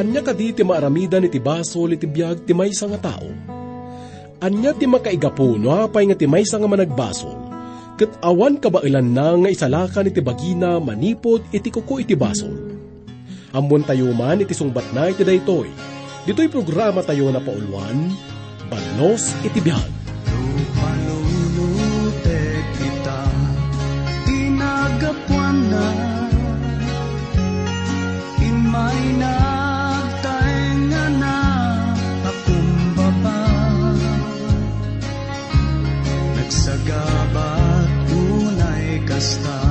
Anya kadi ti maaramida ni ti basol iti biyag ti maysa nga tao. Anya ti makaigapo no apay nga ti maysa nga managbasol. Kat awan kabailan na nga isalakan iti bagina manipod iti kuko iti basol. Ambon tayo man iti sungbat na iti daytoy. Dito'y programa tayo na pauluan, Banos iti biyag. Panulutek kita, tinagapuan na, imay nagtaenga hviezda.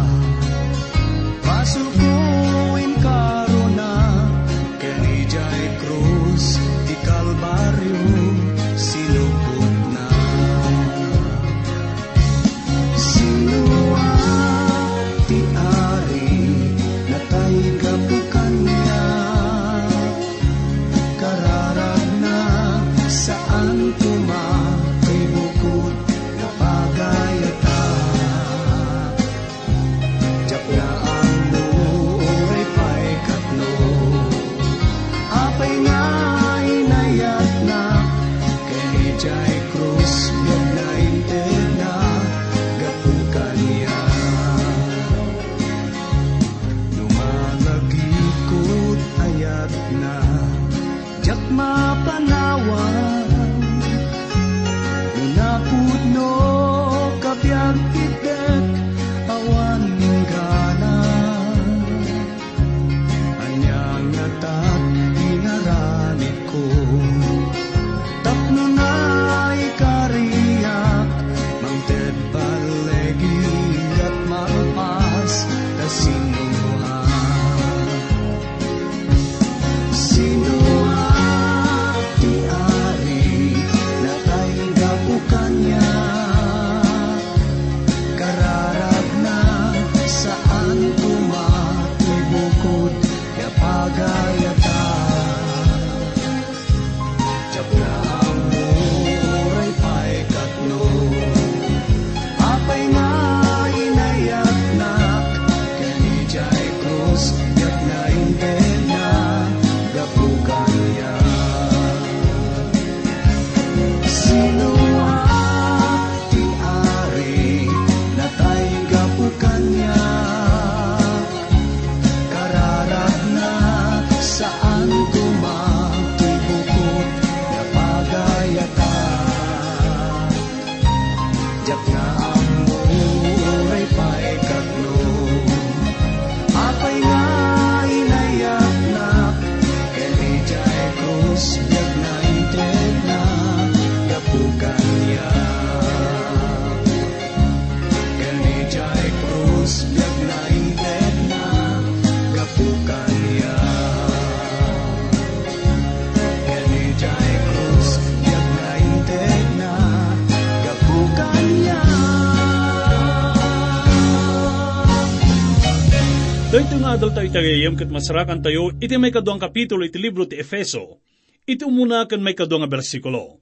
Nga adal tayo tagayam kat masarakan tayo, iti may kaduang kapitulo iti libro ti Efeso. Iti umuna kan may kaduang bersikulo.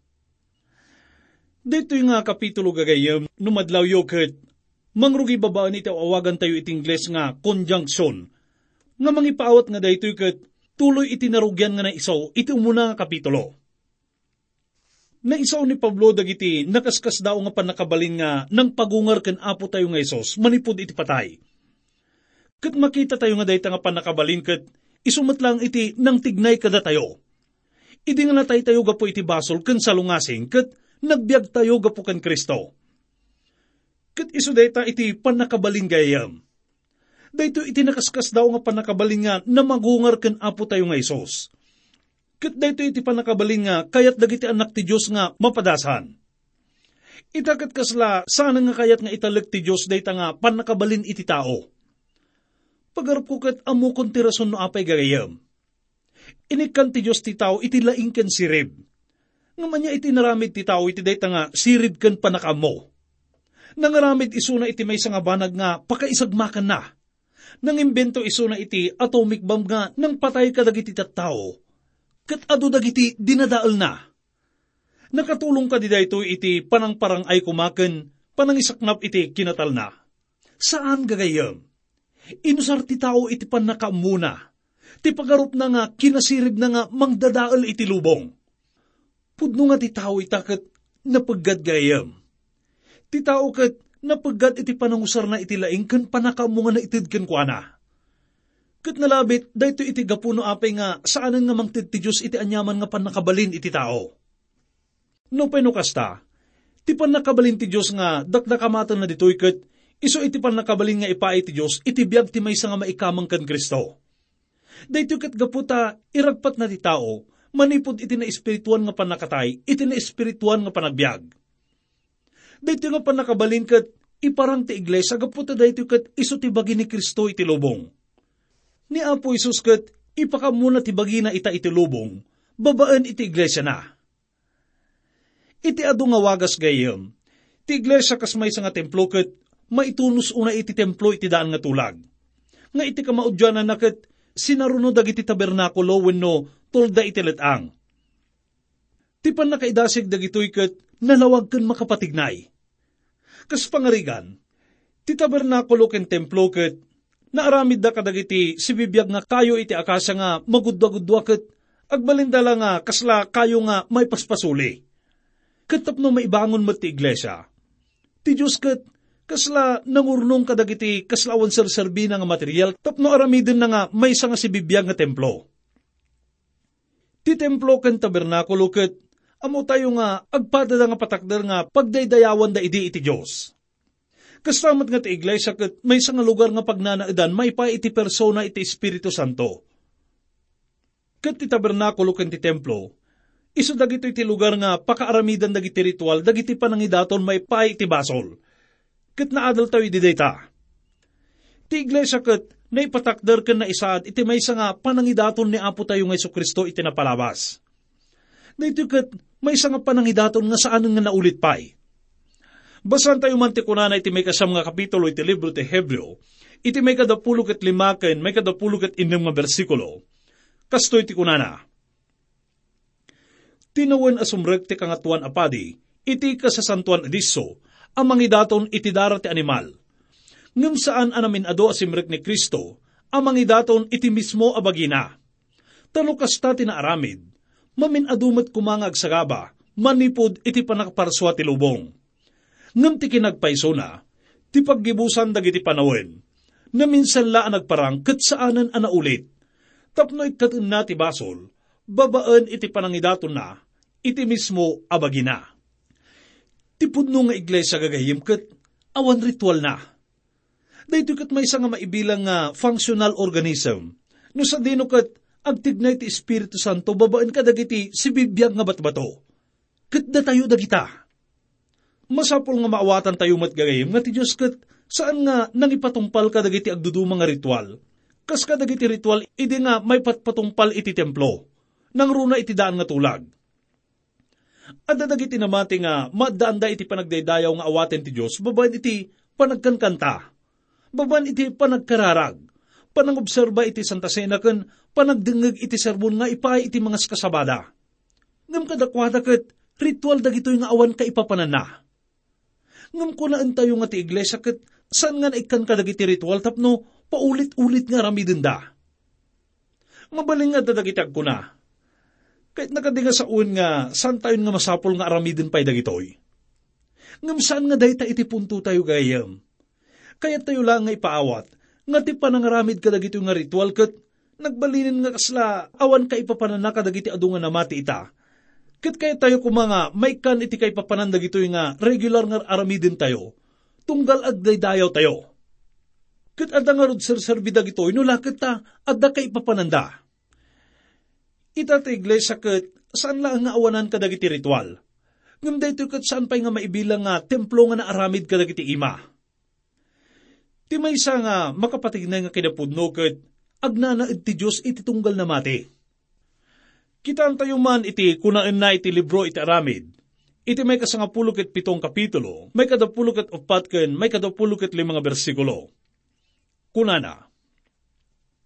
Dito nga kapitulo gagayam, numadlaw yo kat mangrugi babaan iti awagan tayo iti Ingles nga conjunction. Nga mangipaawat nga dayto kat tuloy iti narugyan nga na isaw, iti umuna nga kapitulo. Na isaw ni Pablo dagiti nakaskas daw nga panakabalin nga nang pagungar ken apo tayo nga isos, manipod iti patay. Kat makita tayo nga dayta nga panakabalin kat isumat lang iti nang tignay kada tayo. Idi nga natay tayo gapo iti basol ken salungasing kat nagbiag tayo gapo kan Kristo. Kat iso dayta iti panakabalin gayam. Dayto iti nakaskas daw nga panakabalin nga na magungar ken apo tayo nga Isos. Kat dayto iti panakabalin nga kayat dagiti anak ti Diyos nga mapadasan. Itakat kasla sana nga kayat nga italag ti Diyos dayta nga panakabalin iti tao pagarap ko kat amo kon ti rason no apay gagayam. Inikan ti Diyos ti tao iti laing ken sirib. Nga manya iti naramid ti tao iti dayta nga sirib ken panakamo. Nangaramid iso na iti may nga banag nga pakaisagmakan na. Nang imbento iso na iti atomic bomb nga nang patay ka dagiti tao. Kat ado dagiti dinadaal na. Nakatulong ka di dayto iti panang-parang ay kumaken, panangisaknap iti kinatal na. Saan gagayam? Inusar ti tao iti panakamuna. ti pagarup na nga kinasirib na nga mangdadaal iti lubong. Pudno nga ti tao itakat napaggad gayam. Ti tao kat napaggad iti panangusar na iti laing kan panakamo nga naitid kan kuana. Kat nalabit, dahito iti gapuno apay nga saanan nga mangtid ti Diyos iti anyaman nga panakabalin iti tao. No peno kasta, ti panakabalin ti Diyos nga dakdakamatan na ditoy kat iso iti panakabalin nga ipaay ti Diyos iti biyag ti maysa nga maikamang kan Kristo. Dahito kat gaputa iragpat na ti tao, manipod iti na espirituan nga panakatay, iti na espirituan nga panagbiag. Dahito nga panakabalin kat iparang ti iglesia, gaputa dahito kat iso ti bagi ni Kristo iti lubong. Ni Apo Isus kat ipakamuna ti bagi na ita iti lubong, babaan iti iglesia na. Iti adu nga wagas gayem, ti iglesia kas may nga templo kat maitunus una iti templo iti daan nga tulag. Nga iti kamaudyanan na kat sinaruno dagiti tabernakulo wenno tulda iti letang. Ti pan nakaidasig dagitoy kat nalawag kan makapatignay. Kas pangarigan, ti tabernakulo ken templo kat naaramid da kadagiti sibibiyag nga kayo iti akasa nga magudwa-gudwa kat agbalindala nga kasla kayo nga may paspasuli. Katapno maibangon mo ti iglesia. Ti Diyos kat kasla nangurnong kadagiti kaslawan serserbi nga material tapno aramidin na nga may nga sibibiyag nga templo. Ti templo ken tabernakulo ket amo tayo nga agpada nga patakder nga pagdaydayawan da idi iti Dios. Kastamat nga ti iglesia ket may nga lugar nga pagnanaidan may pa iti persona iti Espiritu Santo. Ket ti tabernakulo ken ti templo iso dagito iti lugar nga pakaaramidan dagiti ritual dagiti panangidaton may pa iti basol. Ket naadal tayo iti data. Ti iglesia ket naipatakder ken na isaad iti may nga panangidaton ni Apo tayo nga Iso Kristo iti napalabas. Dito ket may nga panangidaton nga saan nga naulit pay. Basan tayo man ti kunana iti may kasam nga kapitulo iti libro ti Hebreo, iti may kadapulo ket lima ken may kadapulo ket inem nga bersikulo. Kasto iti kunana. Tinawen asumrek ti kangatuan apadi, iti kasasantuan adiso, ang mangidaton iti darat ti animal. Ngem saan anamin ado asimrek ni Kristo, ang mangidaton iti mismo abagina. Talukas ta tinaaramid, mamin adumat kumangag sagaba, manipod iti panakaparswa ti lubong. Ngem ti kinagpaiso na, ti paggibusan dagiti panawen, na minsan la nagparang kat saanan ana ulit. Tapno ikatin na ti basol, babaan iti panangidaton na, iti mismo abagina. Ti pudno nga iglesia gagayim kat awan ritual na. Dahito kat may nga maibilang nga functional organism. No sa dino kat agtignay ti Espiritu Santo babaan ka dagiti si bibiyag nga batbato. Kat da tayo dagita. Masapol nga maawatan tayo mat gagayim nga ti Diyos kat saan nga nangipatumpal ka dagiti agdudumang nga ritual. Kas ka dagiti ritual, idi nga may patpatumpal iti templo. Nang runa iti daan nga tulag Adda dagiti namati nga madanda iti panagdaydayaw nga awaten ti Dios babaen iti panagkankanta. Babaen iti panagkararag. Panangobserba iti Santa Cena ken panagdengeg iti serbon nga ipay iti mga kasabada. Ngam kadakwada ket ritual dagitoy nga awan ka ipapanan na. Ngam ko na tayo nga ti iglesia ket saan nga naikan ka dagiti ritual tapno paulit-ulit nga ramidin da. Mabaling nga dadagitag ko na kahit nakadiga sa un nga, saan tayo nga masapol nga aramidin pa'y dagitoy? Ngam saan nga dayta iti punto tayo gayam? Kaya tayo lang nga ipaawat, nga ti panangaramid ka dagito nga ritual kat, nagbalinin nga kasla, awan ka ipapanana ka dagiti adungan na mati ita. Kat kaya tayo kumanga, may kan iti kay papanan dagito nga regular nga aramidin tayo, tunggal agdaydayaw tayo. Kat adda nga rod sir-serbi dagitoy, no lakit ta, adda kay papananda Ita ta iglesia kat saan lang nga awanan ka dagiti ritual. Ngam dayto kat saan pa'y nga maibilang nga templo nga naaramid ka dagiti ima. Ti may isa nga makapatignay nga kinapudno kat agnanaid ti Diyos iti tunggal na mati. Kitaan tayo man iti kunaan na iti libro iti aramid. Iti may kasangapulo ket pitong kapitulo, may kadapulo ket upat ken may kadapulo ket limang bersikulo. Kunana,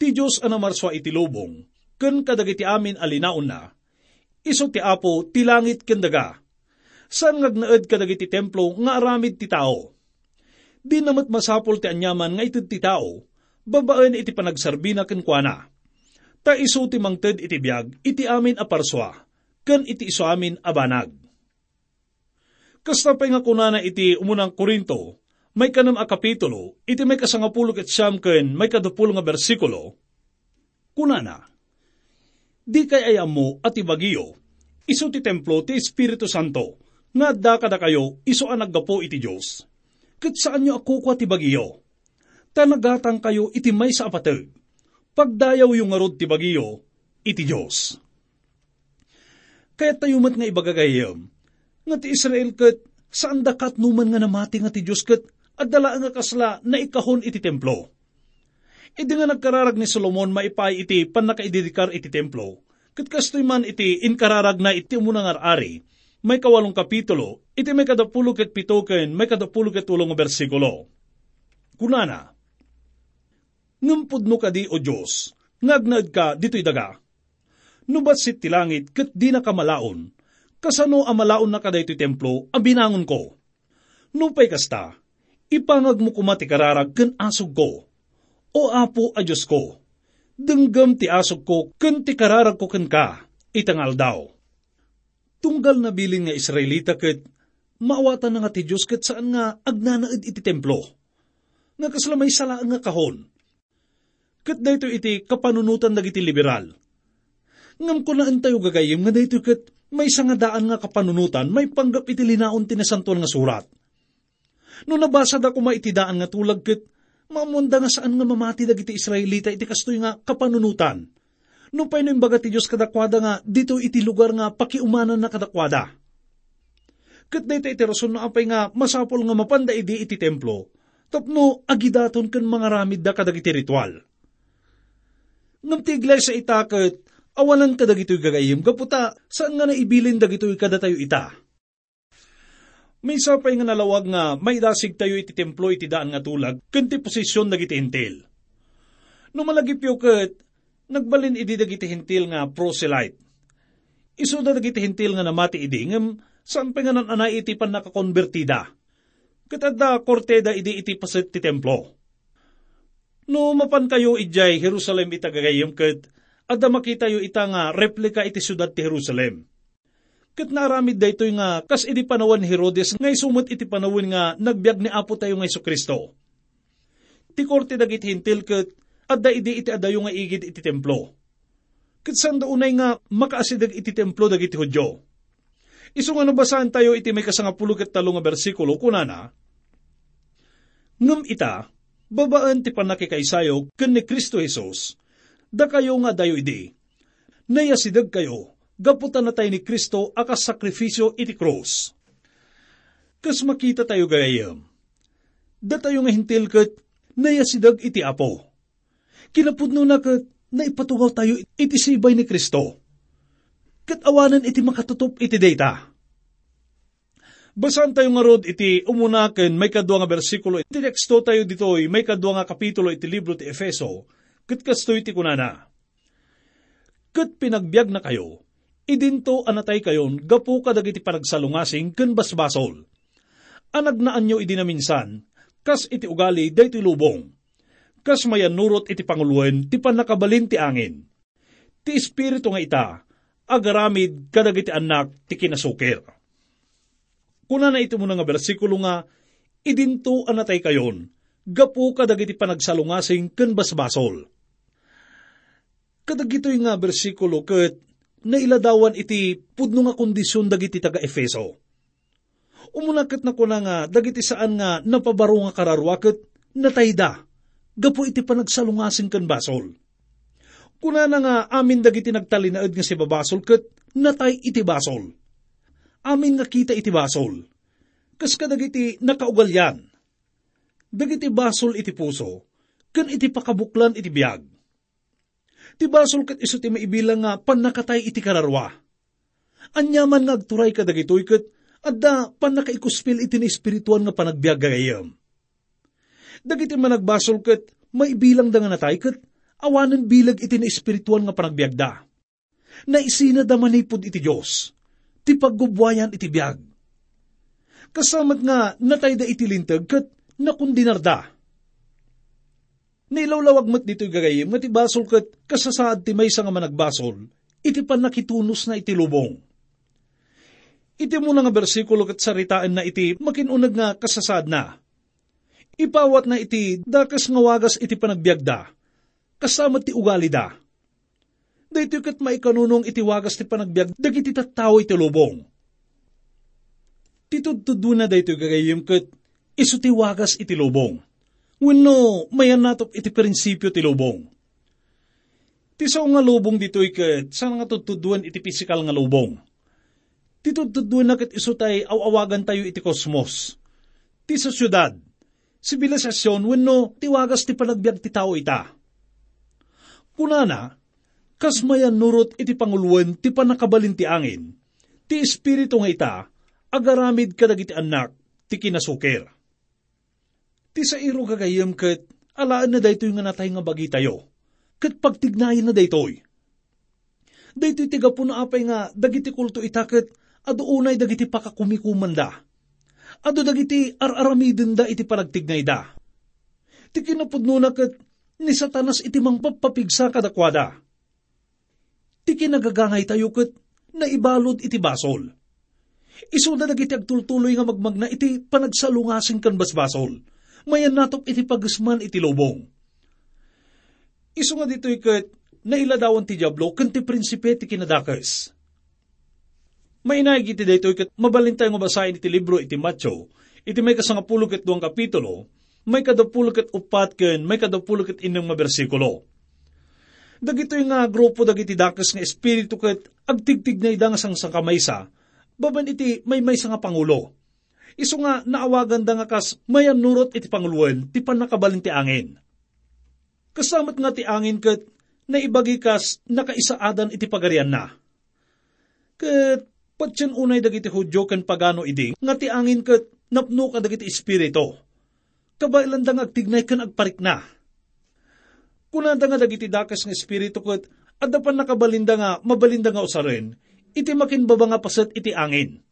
Ti Diyos anamarswa iti lubong, ken kadagiti amin alinaon na, iso ti apo ti langit ken daga, saan ngagnaed kadagiti templo nga aramid ti tao. Di namat masapol ti anyaman nga ited ti tao, babaen iti panagsarbina ken kuana. Ta iso ti mangted iti biyag, iti amin a parswa, ken iti iso amin a banag. Kasta pa nga kunana iti umunang Korinto, may kanam a kapitulo, iti may kasangapulog at siyam ken may kadupul nga bersikulo, kunana, Di kay ayam mo at ibagiyo, iso ti templo ti Espiritu Santo, nga da kada kayo iso ang naggapo iti Diyos. Kat saan nyo ako kwa ti bagiyo? Tanagatang kayo iti may sa apatag. Pagdayaw yung ngarod ti bagiyo, iti Diyos. Kaya tayo mat nga ibagagayam, nga ti Israel kat saan dakat numan nga namati nga ti Diyos kat at dala nga kasla na ikahon iti templo. Idi nga nagkararag ni Solomon maipay iti panakaididikar iti templo, kat kastoy man iti inkararag na iti umunang ari, may kawalong kapitulo, iti may kadapulog at pitoken, may kadapulog at tulong bersikulo. Kunana, Ngampod no kadi o Diyos, ngagnad ka dito'y daga. Nubat sit ti langit, kat di na kamalaon, kasano amalaon na kada ito'y templo, abinangon ko. Nupay kasta, ipangag mo kumati kararag ken asog ko. O apo a Diyos ko, denggam ti asog ko ken ti kararag ko ken ka, itangal daw. Tunggal na bilin nga Israelita ket maawatan na nga ti Diyos ket saan nga agnanaed iti templo. Nga kaslamay sala nga kahon. Ket dayto iti kapanunutan dagiti liberal. Ngam ko na tayo gagayim nga dayto ket may sangadaan nga kapanunutan may panggap iti linaon tinasantuan nga surat. No nabasa da ko maitidaan nga tulag ket mamunda nga saan nga mamati dagiti Israelita iti kastoy nga kapanunutan. No pay no imbaga ti Diyos kadakwada nga dito iti lugar nga pakiumanan na kadakwada. Kat dito iti rason na apay nga masapol nga mapanda idi iti templo, tapno agidaton ken mga ramid da kadagiti ritual. Ngam ti iglesia ita ket awalan kadagitoy gagayim kaputa saan nga naibilin dagitoy kada tayo ita. May sapay nga nalawag nga may dasig tayo iti templo iti daan nga tulag, kanti posisyon dagiti hintil. No malagipyo ket, nagbalin idi dagiti hintil nga proselyte. Iso da dagiti hintil nga namati idi, ngam saan pa nga nananay iti pan nakakonvertida. Katadda korteda idi iti pasit ti templo. No mapan kayo ijay Jerusalem itagagayim ket, adda makita yo ita nga replika iti syudad ti Jerusalem Kat naramid daytoy nga kas iti panawan ni Herodes ngay sumot iti panawin nga nagbiag ni Apo tayo nga Kristo. Ti korte dagiti hintil ket adda idi iti adayo nga igid iti templo. Ket sanda unay nga makaasidag iti templo dagiti Hudyo. Isu nga nabasahan tayo iti may kasangapulo ket talo nga bersikulo kunana. Ngem ita, babaan ti panakikaisayo ken ni Kristo Jesus, da kayo nga dayo idi. Nayasidag kayo, gaputan na tayo ni Kristo akas sakrifisyo iti krus. Kas makita tayo gayam, da tayo nga hintil kat nayasidag iti apo. Kinapudno na kat naipatugaw tayo iti sibay ni Kristo. Kat awanan iti makatutup iti data. Basan tayo nga rod iti umunaken may kadwa nga bersikulo. Iti teksto tayo ditoy may kadwa nga kapitulo iti libro ti Efeso. Kat kasto iti kunana. Kat pinagbiag na kayo, idinto anatay kayon, gapu kadagiti panagsalungasing ken basbasol. Anag nyo idi na minsan, kas iti ugali dayto lubong. Kas mayanurot iti panguluan, ti panakabalin ti angin. Ti espiritu nga ita, agaramid kadagiti anak ti kinasukir. Kuna na ito mo nga bersikulo nga, idinto anatay kayon, gapu kadagiti panagsalungasing ken basbasol. Kadagitoy nga bersikulo ket nailadawan iti pudno nga kondisyon dagiti taga Efeso. Umunakit na ko na nga, dagiti saan nga napabaro nga kararwakit, natayda, gapo iti panagsalungasing kan basol. Kuna na nga amin dagiti nagtalinaed nga si babasol ket natay iti basol. Amin nga kita iti basol. Kas kadagiti nakaugalyan. Dagiti basol iti puso, ken iti pakabuklan iti biyag ti basol kat iso ti maibilang nga panakatay iti kararwa. Anyaman nga agturay ka dagitoy kat adda panakaikuspil iti ni espirituan nga panagbiag gagayam. Dagiti managbasol kat maibilang da nga natay kat awanan bilag iti ni espirituan nga panagbiagda. Naisina da manipod iti Diyos, ti paggubwayan iti biag. Kasamat nga natay da iti lintag kat nakundinarda Nilawlawag mat dito gagayim, nga ti basol kat kasasaad ti may nga managbasol, iti pan nakitunos na iti lubong. Iti mo nga bersikulo kat saritaan na iti makinunag nga kasasaad na. Ipawat na iti dakas nga wagas iti panagbiagda, kasama ti ugali da. Dito kat maikanunong iti wagas ti panagbiag, dagiti tattao iti lubong. Titudtudo na dito gagayim kat iso ti wagas iti lubong. Wenno, mayan natop iti prinsipyo ti lubong. Ti sao nga lubong dito ikat, saan nga tutuduan iti pisikal nga lubong. Titudtuduan na kat iso tay awawagan tayo iti kosmos. Ti sa syudad, sibilisasyon wenno ti wagas ti panagbiag ti tao ita. Kunana, kas mayan nurot iti panguluan ti panakabalin ti angin, ti espiritu nga ita, agaramid kadagiti anak, ti kinasukir. Ti sa iro gagayam kat, alaan na daytoy nga natay nga bagi tayo, kat pagtignayin na daytoy. Daytoy tiga po na apay nga, dagiti kulto itakat, ado unay dagiti pakakumikumanda. Ado dagiti ar-aramidin da iti panagtignay da. Ti kinapudno na kat, ni satanas iti mangpapapigsa kadakwada. Ti kinagagangay tayo kat, na ibalod iti basol Iso na dagiti agtultuloy nga magmagna iti panagsalungasing kan basbasol. Mayan natop iti pagasman iti lubong. Iso nga dito ikat nailadawan ti Diablo kan ti prinsipe ti kinadakas. Mainay iti dito ikat mabalintay nga basahin iti libro iti Matthew, iti may kasangapulog at duwang kapitulo, may kadapulog at upat ken may kadapulog at inang mabersikulo. Dagito nga grupo dagiti dakas nga espiritu ket agtigtig na idang sang sangkamaysa, baban iti may may nga pangulo. Iso nga naawagan da nga kas mayan nurot iti panguluan ti panakabalin ti angin. Kasamat nga ti angin ket naibagi kas nakaisaadan iti pagarian na. Ket patyan unay dagiti hudyo ken pagano idi nga ti angin ket napno ka dagiti espiritu. Kabailan da nga agtignay ken agparik na. Kunanda nga dagiti dakas nga espiritu ket adda pan nakabalinda nga mabalinda nga usaren iti makinbaba nga paset iti angin.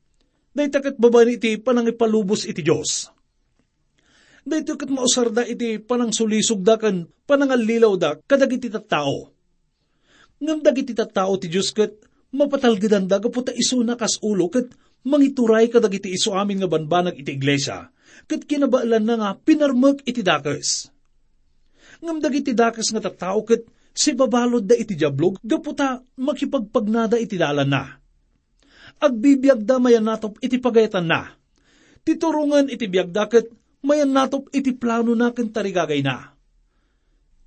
Dayta kat babae iti panangipalubos iti Diyos. Dayta kat mausar da iti panang sulisog da kan panangalilaw da kadag iti tattao. Ngam dagiti tattao ti Diyos kat mapatalgidan da kaputa iso na kas ulo kat mangituray kadag iti iso amin nga banbanag iti iglesia kat kinabaalan na nga pinarmag iti dakas. Ngam dagiti dakas nga tattao kat si babalod da iti jablog, gaputa makipagpagnada iti dalan na. Agbibiyag da mayan natop iti pagayatan na. Titurungan iti biyagda ket mayan natop iti plano na ken tarigagay na.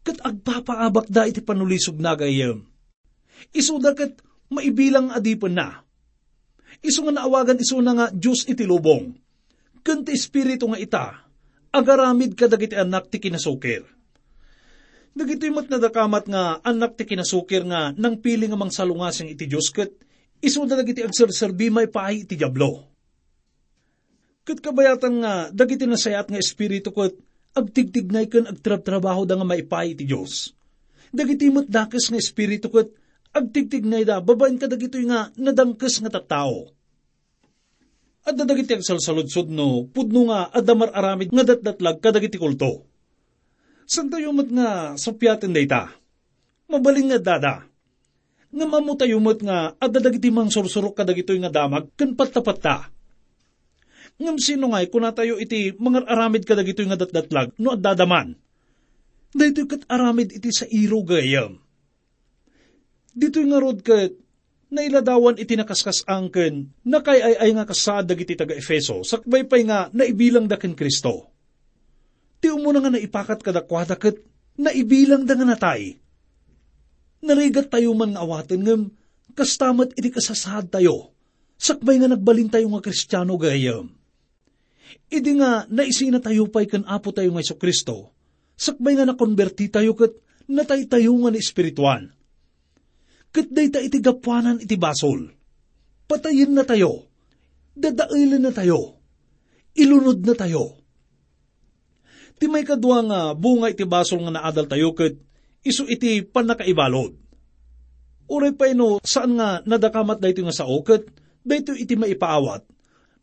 Kat agpapaabak da iti panulisog na gayem. Isu da ket maibilang adipan na. Isu nga naawagan isu na nga Diyos iti lubong. Kanta espiritu nga ita, agaramid kadagiti anak ti kinasukir Dagiti mat nadakamat nga anak ti kinasukir nga nang pili nga mang salungasing iti Diyos ket iso na dagiti agserserbi may paay iti Diablo. Ket kabayatan nga dagiti nasayat nga espiritu ket agtigtignay ken agtrab-trabaho da nga maipaay iti Diyos. Dagiti mat dakes nga espiritu ket agtigtignay da babaen ka dagito nga nadangkes nga tattao. At dagiti agsalsaludsod no, pudno nga adamar aramid nga datdatlag kadagiti kulto Santa yumot nga supyatin dayta. Mabaling nga dada. Nga mamutayumot nga at dadagiti mang sursurok kadagitoy nga damag kan patta-patta. Ngam sino ngay kunatayo iti mga aramid kadagitoy nga datdatlag no at dadaman. Dito kat aramid iti sa iro gayam. Dito nga rod kat nailadawan iti nakaskas angken na kay ay ay nga kasaad dagiti taga Efeso sakbay pay nga naibilang daken Kristo Ti umuna nga naipakat kadakwada kat naibilang da nga natay. Narigat tayo man nga awaten ngam, kastamat iti kasasad tayo. Sakbay nga nagbalin tayo nga kristyano gayam. Idi nga naisina tayo pa'y kan apo tayo nga Iso Kristo. Sakbay nga nakonberti tayo kat natay tayo nga ni espirituan. Kat day ta iti gapwanan iti basol. Patayin na tayo. Dadailan na tayo. Ilunod na tayo Ti may kadwa nga bunga iti basol nga naadal tayo ket isu iti panakaibalod. Uray pa ino saan nga nadakamat da nga sao ket dayto iti maipaawat.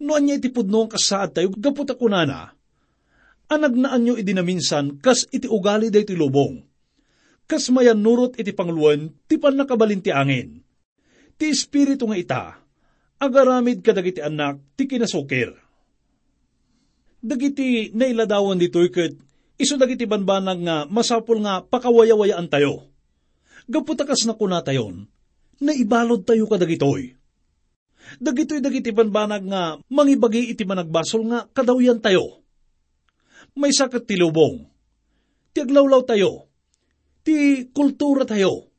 No anya iti pudno ang kasaad tayo gaputa kunana. anagnaan nyo idinaminsan kas iti ugali da lubong. Kas mayan nurot iti pangluan, ti pan nakabalinti angin. Ti espiritu nga ita, agaramid kadagiti anak, ti kinasukir. Dagiti nailadawan dito'y ket, iso dagiti banbanag nga masapul nga pakawaya-wayaan tayo. Gaputakas na kuna tayon, na ibalod tayo kadagitoy. Dagitoy dagiti banbanag nga mangibagi iti managbasol nga kadawyan tayo. May sakat ti lubong, ti aglawlaw tayo, ti kultura tayo.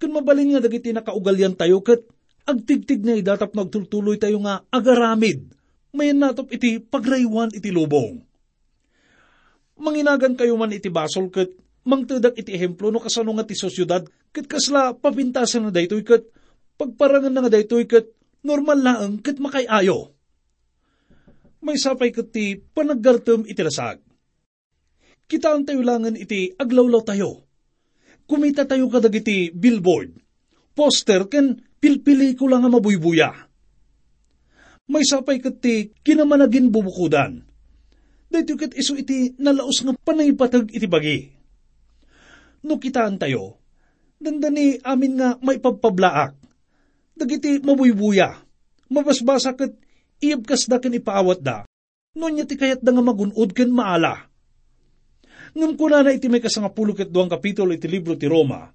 Kun mabalin nga dagiti nakaugalyan tayo ket agtigtig na idatap nagtultuloy tayo nga agaramid, may natop iti pagraywan iti lubong. Manginagan kayo man iti basol ket mangtedak iti ehemplo no kasano nga ti sosyudad ket kasla papintasan na daytoy ket pagparangan na nga daytoy ket normal laeng ket makayayo. May sapay ket ti panaggartem iti lasag. Kitaan tayo langan iti aglawlaw tayo. Kumita tayo kadag iti billboard, poster ken pilpelikula nga mabuybuya. May sapay ket ti kinamanagin bubukudan. Dahito ket iso iti nalaos nga panayipatag iti bagi. No kitaan tayo, dandani amin nga may pagpablaak. Dagiti mabuybuya, mabasbasa ket iibkas da ken ipaawat da. No niya ti kayat da nga magunod ken maala. Ngam kuna na iti may kasangapulo ket duang kapitulo iti libro ti Roma,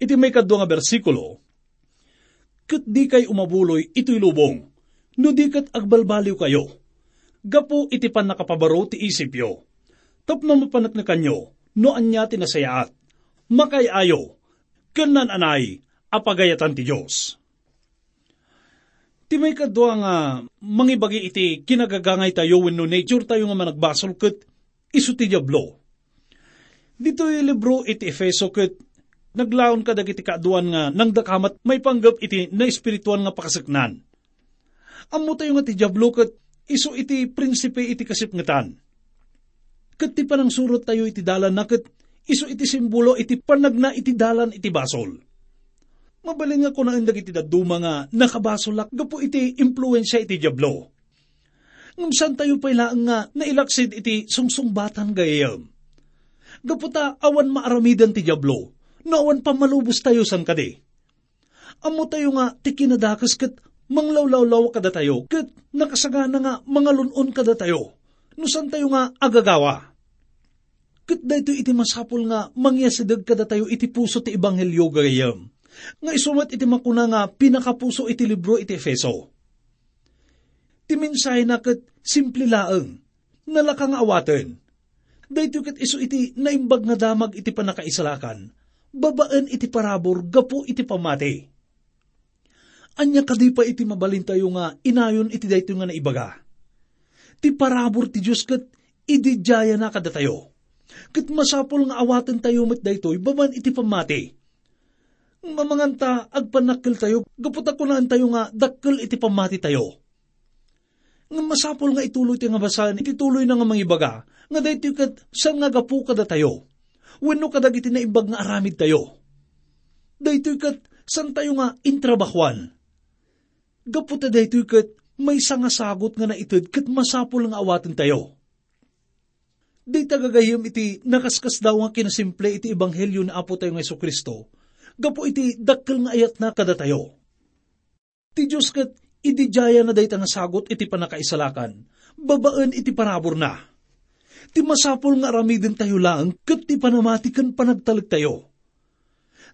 iti may kadwa nga bersikulo, ket di kay umabuloy ito'y lubong, no di kat agbalbaliw kayo. Gapo iti pan nakapabaro ti isipyo. Tapno mapanak na kanyo, no anya tinasayaat. Makayayo, kanan anay, apagayatan ti Diyos. Ti may kadwa nga mangibagi iti kinagagangay tayo wenno nature tayo nga managbasol ket isu ti Diablo. Dito yung libro iti Efeso ket naglaon ka dagiti kaaduan nga nang dakamat may panggap iti na espirituan nga pakasaknan. Amo tayo nga ti Diablo ket iso iti prinsipe iti kasipngetan. Ket ti panang surot tayo iti dalan na ket iso iti simbolo iti panagna iti dalan iti basol. Mabaling nga kunaan iti daduma nga nakabasolak gapo iti impluensya iti Diablo. Ngam saan tayo pailaan nga nailaksid iti sungsungbatan gayam. Gaputa awan maaramidan ti Diablo, na awan pamalubos tayo san kadi. Amo tayo nga ti kinadakas ket manglawlawlaw kada tayo, ket nakasagana nga mga lunon kada tayo. Nusan tayo nga agagawa. Ket dayto iti masapol nga mangyasideg kada tayo iti puso ti ebanghelyo gayam. Nga isumat iti makuna nga pinakapuso iti libro iti Efeso. Ti mensahe na ket simple laeng, nalakang awaten. Dayto ket iso iti naimbag nga damag iti panakaisalakan, babaan iti parabor gapo iti pamati. Anya kadi pa iti mabalin tayo nga inayon iti dayto nga naibaga. Ti parabor ti Diyos ket ididjaya na kada tayo. Ket masapol nga awaten tayo met daytoy baban iti pamati. Mamanganta agpanakkel tayo, gaputa kunaan tayo nga dakkel iti pamati tayo. Nga masapol nga ituloy ti nga basahan, iti tuloy na nga mangibaga, nga daytoy ket saan nga gapu kada tayo. Wenno kadag iti naibag nga aramid tayo. Daytoy ket san tayo nga intrabahuan. Gaputa daytoy ket may nga sagot nga naited ket masapol nga awaten tayo. Di tagagayam iti nakaskas daw nga kinasimple iti ebanghelyo na Apo tayo ng Yeso Kristo. Gapo iti dakkel nga ayat na kada tayo. Ti Diyos ket idijaya na dayta nga sagot iti panakaisalakan. Babaan iti parabor na. Ti masapol nga aramidin tayo lang ket ti panamatikan panagtalag tayo.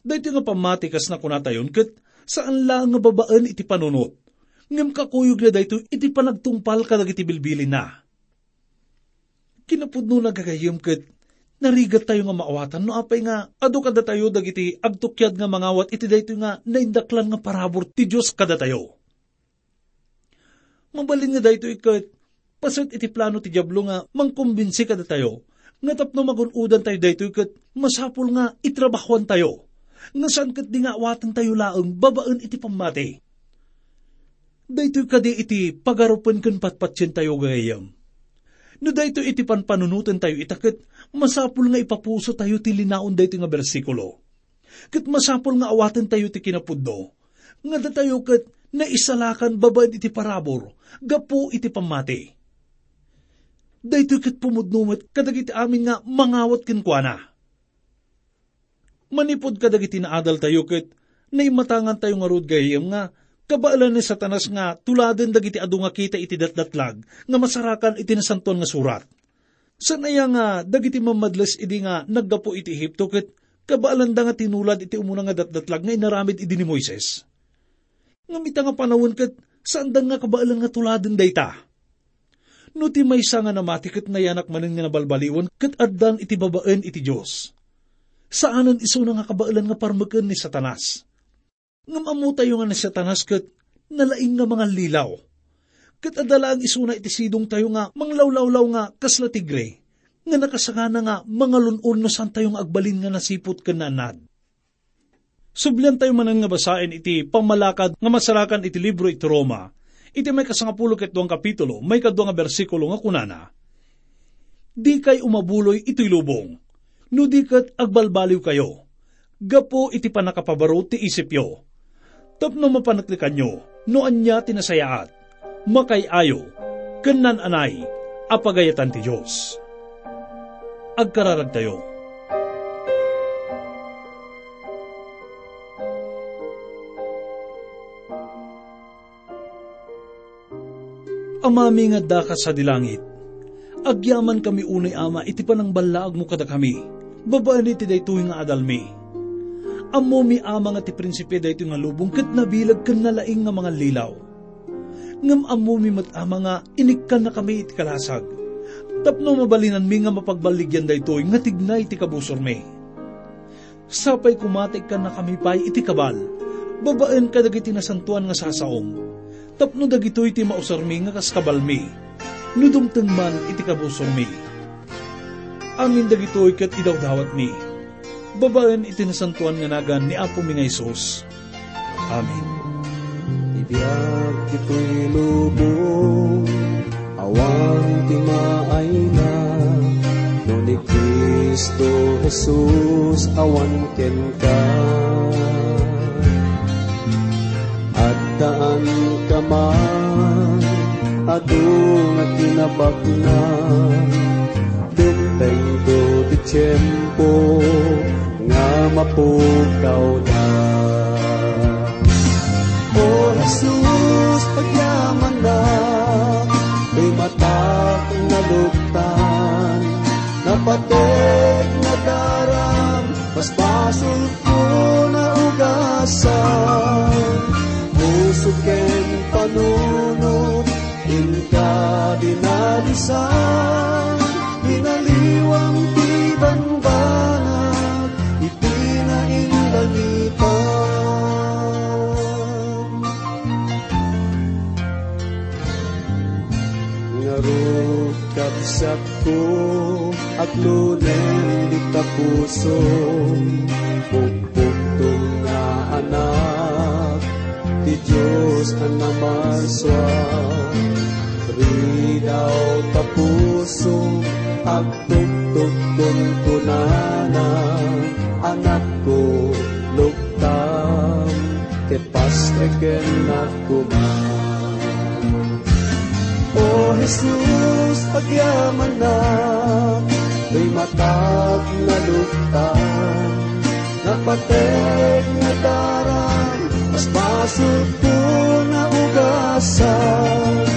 Dayto nga pamatikas na kunatayon ket saan lang nga babaan iti panunot. Ngem kakuyog na dayto iti panagtungpal kadag iti bilbilin na kinapudno na gagayom ket narigat tayo nga maawatan no apay nga ado kada tayo dagiti agtukyad nga mangawat iti dayto nga naindaklan nga parabor ti Dios kada tayo. Mabalin nga dayto ikat pasit iti plano ti Diablo nga mangkumbinsi kada tayo nga tapno magunudan tayo dayto ikat masapul nga itrabahuan tayo nga saan kat di nga awatan tayo laeng babaan iti pamati. Dayto kadi iti pagarupan kan patpatsin tayo gayam No dayto iti panpanunutan tayo itakit, masapul nga ipapuso tayo ti linaon dayto nga bersikulo. Kat masapul nga awaten tayo ti kinapudno, nga da tayo kat naisalakan babad iti parabor, gapo iti pamati. daytoy kat pumudnumet kadagiti amin nga mangawat kenkwana. Manipod kadagiti naadal tayo ket naimatangan tayo nga rod gayem nga kabaalan ni satanas nga tuladen dagiti adu nga kita iti datdatlag nga masarakan iti nasanton nga surat. Sanaya nga dagiti mamadles idi nga naggapo iti Ehipto ket kabaalan da nga tinulad iti umuna nga datdatlag nga inaramid idi ni Moises. Nga mita nga panawon ket saan da nga kabaalan nga tuladen dayta. No ti may nga namati ket nayanak manen nga nabalbaliwan ket addan iti babaen iti Dios saanan iso na nga kabailan nga parmakan ni Satanas. Ngam amu tayo nga ni Satanas nalaing nga mga lilaw. Kat adala ang isuna iti sidong tayo nga manglawlawlaw nga kasla tigre, nga nakasagana nga mga lunun no san tayo nga agbalin nga nasipot ka nanad. Sublian tayo manan nga basain iti pamalakad nga masarakan iti libro iti Roma, iti may kasangapulo ket duang kapitulo, may kadwa nga bersikulo nga kunana. Di kay umabuloy ito'y lubong, no di kat agbalbaliw kayo. Gapo iti panakapabaro ti isipyo. Tapno mapanaklikan nyo, no anya tinasayaat, makay ayo, kanan anay, apagayatan ti Diyos. Agkararag tayo. Amami nga daka sa dilangit, agyaman kami unay ama iti panang balaag mo kada kami Babaan iti daytoy nga adalmi. Amo mi ama nga ti prinsipe daytoy nga lubong ket nabilag ken nalaing nga mga lilaw. Ngam amo mi ama nga inikkan na kami iti kalasag. Tapno mabalinan mi nga mapagbaligyan daytoy nga tignay iti kabusor mi. Sapay kumatik ka na kami pay iti kabal. Babaan ka dagiti nasantuan nga sasaom. Tapno dagitoy iti mausar mi nga kaskabal mi. Nudumteng man iti kabusor mi amin dagitoy kat idawdawat mi. Babaen itinasantuan nga nagan ni Apo mi nga Isos. Amen. Ibiyag kito'y lubong, awang ti maay na, no ni Kristo Jesus awan ken ka. At daan ka man, adu nga tinabak na, tiyempo nga mapukaw na. O Jesus, pagyaman na, may matak na luktan, napatek na daram, mas basol ko na ugasan. Musuken panunod, inka dinalisan, Pinaliwang tiban banag, ipinainlangitan. Ngarot kapsat ko, at lunen di kapuso, Pugpugtong nga anak, namaswak, Ridaw kapuso, pagtugtog kong kunana anak ko pastreken ako O Jesus, pagyaman na. May matag na lugtan Napatek na darang Mas basod ko na ugasan.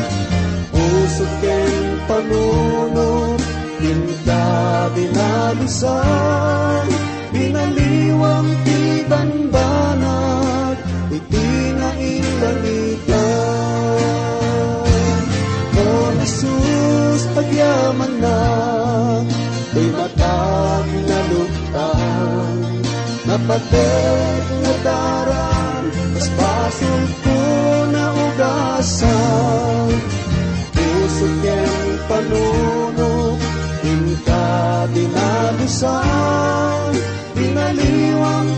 Usok ken panunod Kinta binalusan, binaliwang tiban Pagyaman na, di matag na luktan, napatek na darang, mas basol ko na ugasan, puso ken panunok, Inka dinalusan, binaliwang